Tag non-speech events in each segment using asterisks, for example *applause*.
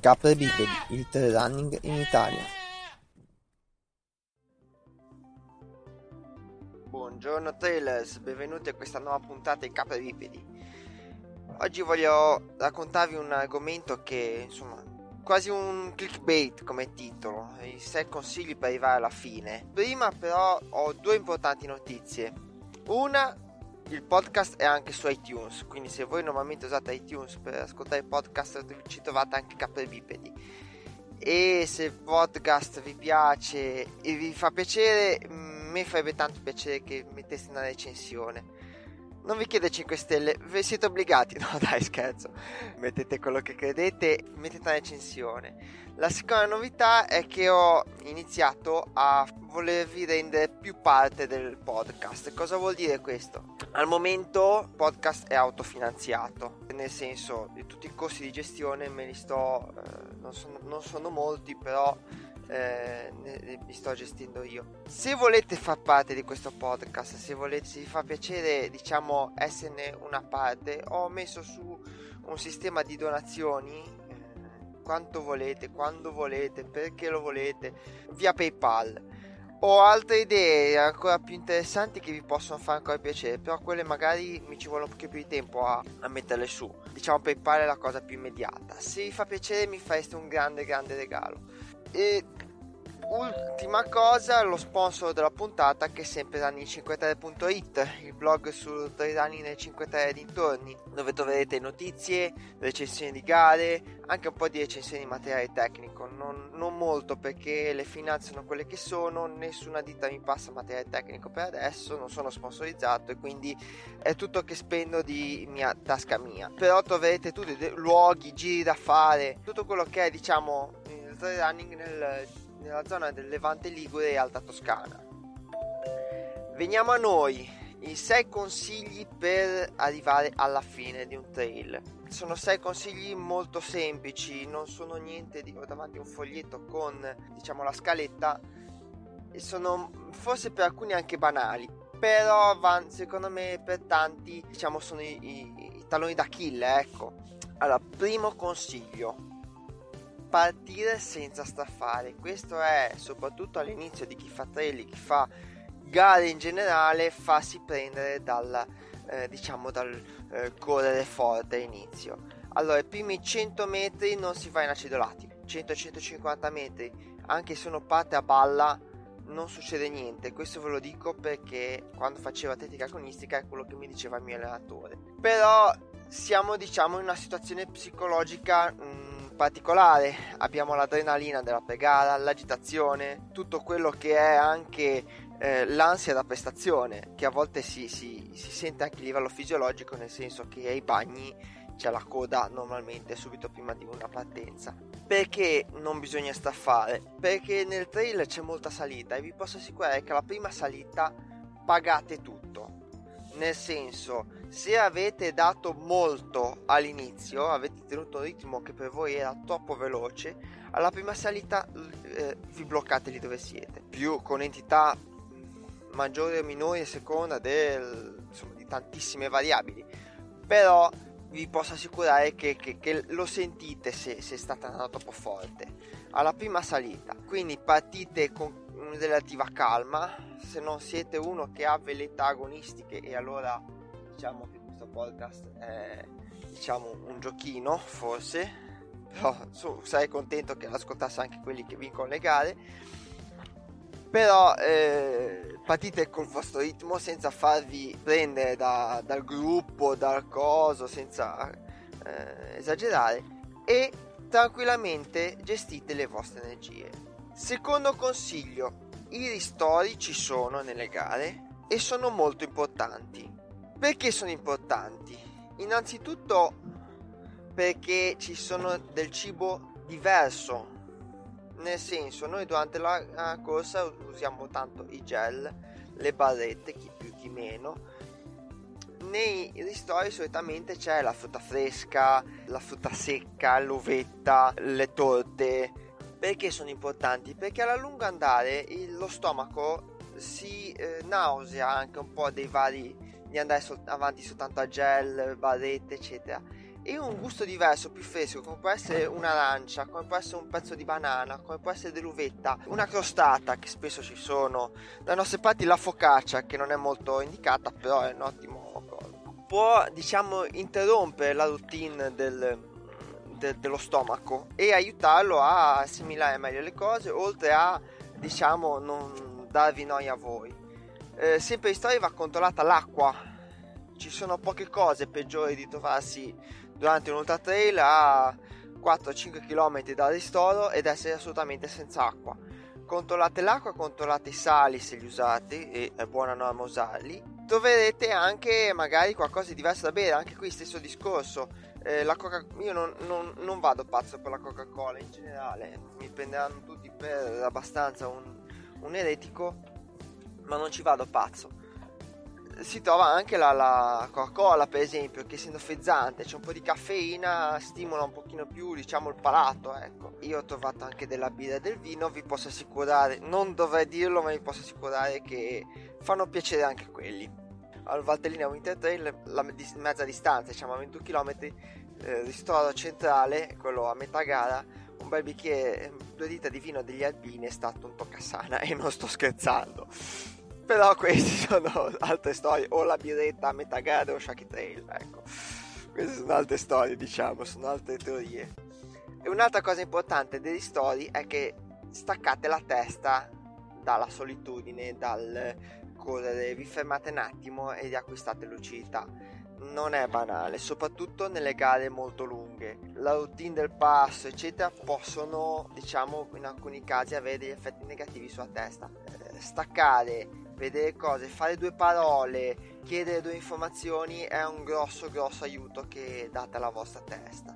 Capre bipedi, il trail running in Italia. Buongiorno trailers, benvenuti a questa nuova puntata di Capre bipedi. Oggi voglio raccontarvi un argomento che, insomma, quasi un clickbait come titolo, i 6 consigli per arrivare alla fine. Prima però ho due importanti notizie. Una il podcast è anche su iTunes, quindi se voi normalmente usate iTunes per ascoltare il podcast ci trovate anche Capre Bipedi. E se il podcast vi piace e vi fa piacere, mm, mi farebbe tanto piacere che metteste una recensione non vi chiede 5 stelle, vi siete obbligati. *laughs* No, dai, scherzo. Mettete quello che credete, mettete una recensione. La seconda novità è che ho iniziato a volervi rendere più parte del podcast. Cosa vuol dire questo? Al momento il podcast è autofinanziato, nel senso di tutti i costi di gestione me li sto, eh, non, sono, non sono molti, però eh, mi sto gestendo io. Se volete far parte di questo podcast, se volete, se vi fa piacere, diciamo, esserne una parte, ho messo su un sistema di donazioni. Eh, quanto volete, quando volete, perché lo volete, via PayPal. Ho altre idee ancora più interessanti che vi possono fare ancora piacere, però quelle magari mi ci vuole un po' più di tempo a, a metterle su. Diciamo PayPal è la cosa più immediata. Se vi fa piacere mi fareste un grande grande regalo. E ultima cosa, lo sponsor della puntata che è sempre running53.it, il blog sul trail nei 53 dintorni, dove troverete notizie, recensioni di gare, anche un po' di recensioni di materiale tecnico, non, non, molto perché le finanze sono quelle che sono, nessuna ditta mi passa materiale tecnico per adesso, non sono sponsorizzato e quindi è tutto che spendo di mia tasca mia. Però troverete tutti i luoghi, giri da fare, tutto quello che è diciamo running nel nella zona del Levante Ligure e Alta Toscana. Veniamo a noi, i 6 consigli per arrivare alla fine di un trail. Sono 6 consigli molto semplici, non sono niente di davanti un foglietto con diciamo la scaletta e sono forse per alcuni anche banali, però van, secondo me per tanti diciamo sono i, i, i taloni d'Achille, ecco. Allora, primo consiglio, partire senza staffare. Questo è soprattutto all'inizio di chi fa trail, chi fa gare in generale, farsi prendere dal, eh, diciamo, dal eh, correre forte all'inizio. Allora, i primi 100 metri non si va in acidolati, 100-150 metri, anche se uno parte a balla, non succede niente. Questo ve lo dico perché quando facevo atletica agonistica è quello che mi diceva il mio allenatore. Però siamo, diciamo, in una situazione psicologica. Particolare abbiamo l'adrenalina della pregara, l'agitazione, tutto quello che è anche eh, l'ansia da prestazione, che a volte si, si, si, sente anche a livello fisiologico, nel senso che ai bagni c'è la coda normalmente subito prima di una partenza. Perché non bisogna staffare? Perché nel trail c'è molta salita e vi posso assicurare che alla prima salita pagate tutto nel senso se avete dato molto all'inizio avete tenuto un ritmo che per voi era troppo veloce alla prima salita eh, vi bloccate lì dove siete. Più con entità maggiori o minori a seconda del, insomma, di tantissime variabili. Però vi posso assicurare che, che, che lo sentite se, se state andando troppo forte. Alla prima salita quindi partite con relativa calma. Se non siete uno che ha velleità agonistiche e allora diciamo che questo podcast è diciamo un giochino forse però so, sarei contento che ascoltasse anche quelli che vincono le gare. Però eh, partite col vostro ritmo senza farvi prendere da, dal gruppo dal coso senza eh, esagerare e tranquillamente gestite le vostre energie secondo consiglio i ristori ci sono nelle gare e sono molto importanti. Perché sono importanti? Innanzitutto perché ci sono del cibo diverso. Nel senso, noi durante la corsa usiamo tanto i gel, le barrette, chi più chi meno. Nei ristori solitamente c'è la frutta fresca, la frutta secca, l'uvetta, le torte, perché sono importanti? Perché alla lungo andare il, lo stomaco si eh, nausea anche un po' dei vari di andare sol- avanti soltanto a gel, barrette, eccetera. E un gusto diverso, più fresco, come può essere un'arancia, come può essere un pezzo di banana, come può essere dell'uvetta, una crostata che spesso ci sono. Dalle nostre parti la focaccia, che non è molto indicata, però è un ottimo può diciamo interrompere la routine del, de, dello stomaco e aiutarlo a assimilare meglio le cose oltre a diciamo non darvi noia a voi. Eh, sempre in storia va controllata l'acqua. Ci sono poche cose peggiori di trovarsi durante un ultra trail a 4-5 km dal ristoro ed essere assolutamente senza acqua. Controllate l'acqua controllate i sali se li usate e è buona norma usarli. Troverete anche magari qualcosa di diverso da bere, anche qui stesso discorso. Eh, la Coca- io non, non, non, vado pazzo per la Coca-Cola in generale, mi prenderanno tutti per abbastanza un, un eretico, ma non ci vado pazzo. Si trova anche la, la, Coca-Cola, per esempio, che essendo fezzante, c'è un po' di caffeina, stimola un pochino più, diciamo, il palato, ecco. Io ho trovato anche della birra e del vino, vi posso assicurare, non dovrei dirlo, ma vi posso assicurare che fanno piacere anche quelli al Valtellina Winter Trail la mezza distanza, diciamo a 21 km, eh, ristoro centrale, quello a metà gara, un bel bicchiere, due dita di vino degli alpini è stato un toccasana *laughs* e non sto scherzando. Però queste sono altre storie, o la birretta a metà gara o Shaki Trail, ecco. Queste sono altre storie, diciamo, sono altre teorie. E un'altra cosa importante degli story è che staccate la testa dalla solitudine, dal correre, vi fermate un attimo e riacquistate lucidità. Non è banale, soprattutto nelle gare molto lunghe. La routine del passo, eccetera, possono, diciamo, in alcuni casi avere degli effetti negativi sulla testa. Eh, staccare, vedere cose, fare due parole, chiedere due informazioni è un grosso, grosso aiuto che date alla vostra testa.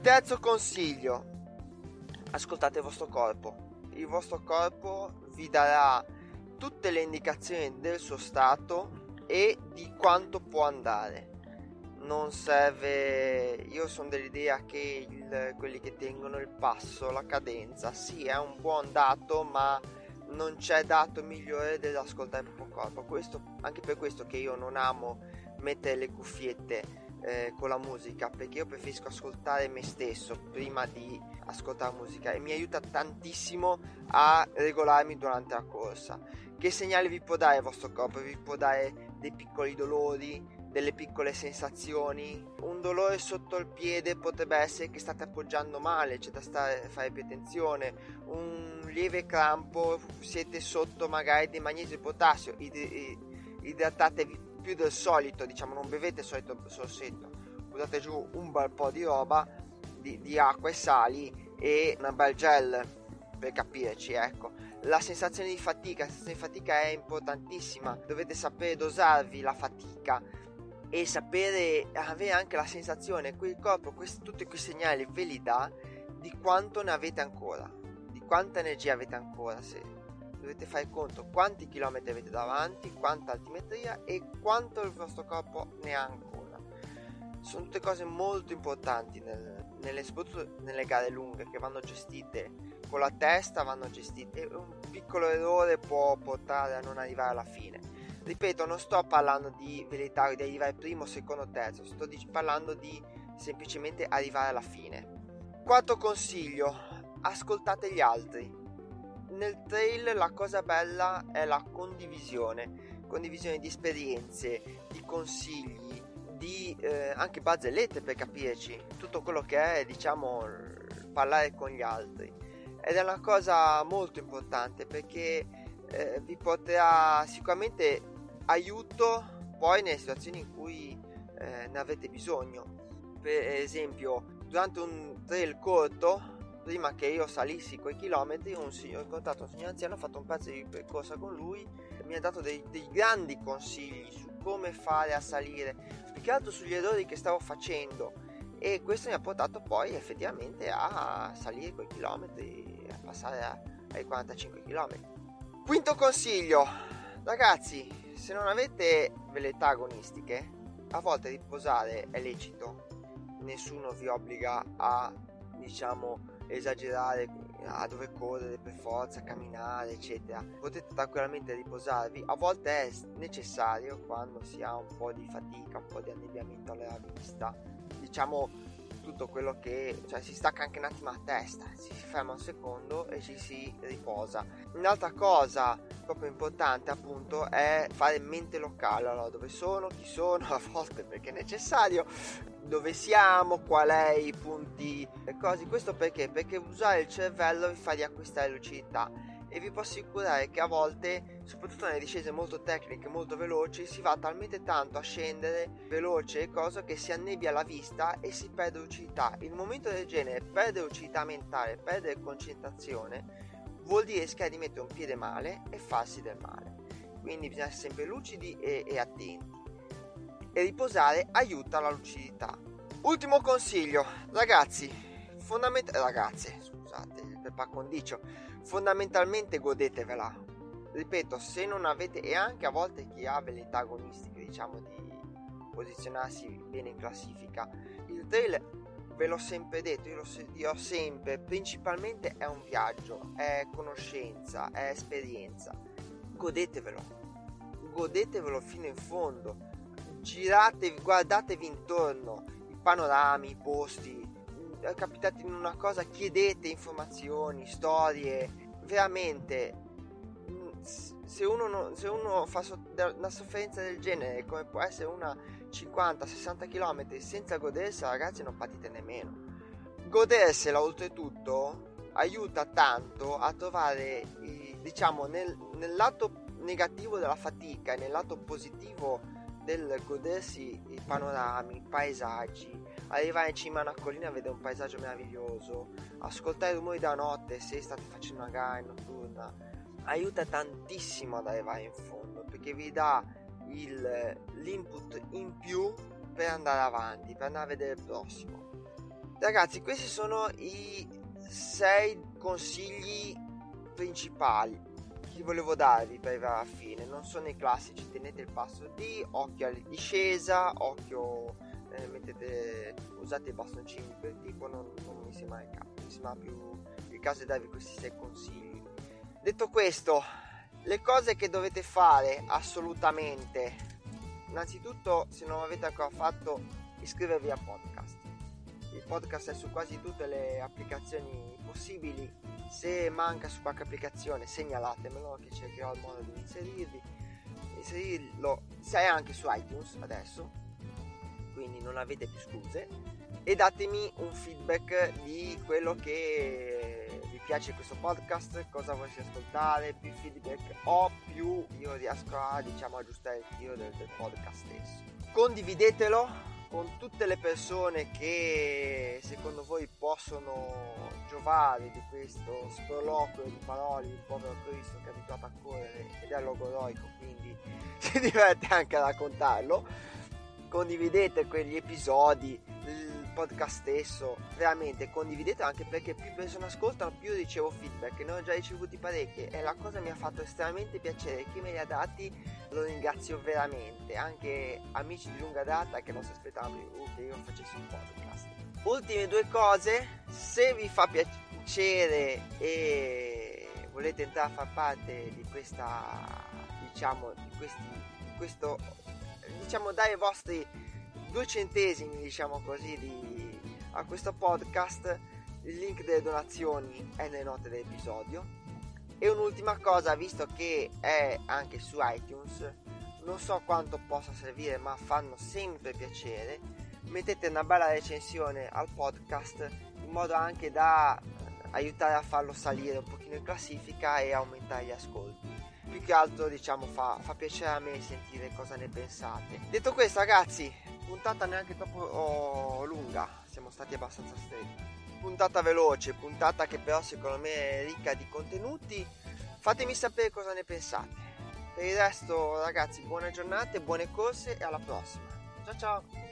Terzo consiglio, ascoltate il vostro corpo. Il vostro corpo vi darà tutte le indicazioni del suo stato e di quanto può andare. Non serve, io sono dell'idea che il, quelli che tengono il passo, la cadenza, sì, è un buon dato, ma non c'è dato migliore dell'ascoltare il proprio corpo. Questo, anche per questo che io non amo mettere le cuffiette eh, con la musica perché io preferisco ascoltare me stesso prima di ascoltare musica e mi aiuta tantissimo a regolarmi durante la corsa. Che segnale vi può dare il vostro corpo? Vi può dare dei piccoli dolori, delle piccole sensazioni. Un dolore sotto il piede potrebbe essere che state appoggiando male, c'è da stare, fare più attenzione. Un lieve crampo, siete sotto magari di magnesio e potassio, idratatevi più del solito, diciamo, non bevete il solito sorsetto, buttate giù un bel po' di roba, di, di acqua e sali e una bel gel per capirci, ecco. La sensazione di fatica, la sensazione di fatica è importantissima, dovete sapere dosarvi la fatica e sapere avere anche la sensazione che il corpo questi, tutti quei segnali ve li dà di quanto ne avete ancora, di quanta energia avete ancora se dovete fare conto quanti chilometri avete davanti, quanta altimetria e quanto il vostro corpo ne ha ancora. Sono tutte cose molto importanti nel, nelle, soprattutto nelle gare lunghe che vanno gestite con la testa, vanno gestite. Un piccolo errore può portare a non arrivare alla fine. Ripeto, non sto parlando di velitario, di arrivare primo, secondo, terzo, sto parlando di semplicemente arrivare alla fine. Quarto consiglio, ascoltate gli altri nel trail la cosa bella è la condivisione, condivisione di esperienze, di consigli, di eh, anche barzellette per capirci, tutto quello che è diciamo parlare con gli altri ed è una cosa molto importante perché eh, vi porterà sicuramente aiuto poi nelle situazioni in cui eh, ne avete bisogno. Per esempio, durante un trail corto prima che io salissi quei chilometri, un signor, ho incontrato un signor anziano, ho fatto un pezzo di percorsa con lui, mi ha dato dei, dei grandi consigli su come fare a salire, più che altro sugli errori che stavo facendo e questo mi ha portato poi effettivamente a salire quei chilometri, a passare a, ai 45 km. Quinto consiglio, ragazzi, se non avete velletà agonistiche, a volte riposare è lecito, nessuno vi obbliga a diciamo esagerare a dove correre per forza, camminare, eccetera. Potete tranquillamente riposarvi. A volte è necessario quando si ha un po' di fatica, un po' di annebbiamento alla vista. Diciamo tutto quello che cioè si stacca anche un attimo a testa, si ferma un secondo e ci si riposa. Un'altra cosa proprio importante appunto è fare mente locale, allora dove sono, chi sono, *laughs* a volte perché è necessario, dove siamo, qual è i punti e cose. Questo perché? Perché usare il cervello vi fa riacquistare lucidità e vi posso assicurare che a volte, soprattutto nelle discese molto tecniche, molto veloci, si va talmente tanto a scendere veloce e cosa che si annebbia la vista e si perde lucidità. In un momento del genere, perdere lucidità mentale, perdere concentrazione, vuol dire rischiare di mettere un piede male e farsi del male. Quindi bisogna essere sempre lucidi e, e attenti. E riposare aiuta la lucidità. Ultimo consiglio, ragazzi, fondamentalmente ragazze, scusate, per par condicio, fondamentalmente godetevela. Ripeto, se non avete, e anche a volte chi ha velleità agonistiche, diciamo di posizionarsi bene in classifica, il trail ve l'ho sempre detto, io lo io sempre, principalmente è un viaggio, è conoscenza, è esperienza. Godetevelo, godetevelo fino in fondo, giratevi, guardatevi intorno, i panorami, i posti, capitati in una cosa, chiedete informazioni, storie, veramente se uno, non, se uno fa so, una sofferenza del genere come può essere una 50-60 km senza godersela ragazzi non patite nemmeno. Godersela oltretutto aiuta tanto a trovare diciamo nel, nel lato negativo della fatica e nel lato positivo del godersi i panorami, i paesaggi, arrivare in cima a una collina a vedere un paesaggio meraviglioso, ascoltare i rumori della notte se state facendo una gara notturna, aiuta tantissimo ad arrivare in fondo perché vi dà il, l'input in più per andare avanti, per andare a vedere il prossimo. Ragazzi, questi sono i sei consigli principali che volevo darvi per arrivare alla fine. Non sono i classici, tenete il passo di occhio alla discesa, occhio eh, mettete, usate i bastoncini per tipo, non, non mi sembra il caso, mi sembra più il caso di darvi questi sei consigli. Detto questo, le cose che dovete fare assolutamente, innanzitutto se non avete ancora fatto, iscrivervi al podcast. Il podcast è su quasi tutte le applicazioni possibili. Se manca su qualche applicazione, segnalatemelo che cercherò il modo di inserirvi. Inserirlo, se è anche su iTunes adesso, quindi non avete più scuse e datemi un feedback di quello che piace questo podcast, cosa volete ascoltare, più feedback ho, più io riesco a diciamo aggiustare il tiro del, del podcast stesso. Condividetelo con tutte le persone che secondo voi possono giovare di questo sproloquio di parole di povero Cristo che è abituato a correre ed è logoroico quindi *laughs* si diverte anche a raccontarlo condividete quegli episodi, podcast stesso, veramente condividete anche perché più persone ascoltano più ricevo feedback, ne ho già ricevuti parecchie e la cosa mi ha fatto estremamente piacere, chi me li ha dati lo ringrazio veramente, anche amici di lunga data che non si aspettavano che io facessi un podcast. Ultime due cose, se vi fa piacere e volete entrare a far parte di questa diciamo di, questi, di questo diciamo dare i vostri due centesimi diciamo così di, a questo podcast il link delle donazioni è nelle note dell'episodio. E un'ultima cosa visto che è anche su iTunes non so quanto possa servire ma fanno sempre piacere mettete una bella recensione al podcast in modo anche da aiutare a farlo salire un pochino in classifica e aumentare gli ascolti. Più che altro diciamo fa, fa, piacere a me sentire cosa ne pensate. Detto questo ragazzi puntata neanche troppo oh, lunga siamo stati abbastanza stretti. Puntata veloce puntata che però secondo me è ricca di contenuti. Fatemi sapere cosa ne pensate. Per il resto ragazzi buone giornate buone corse e alla prossima. Ciao ciao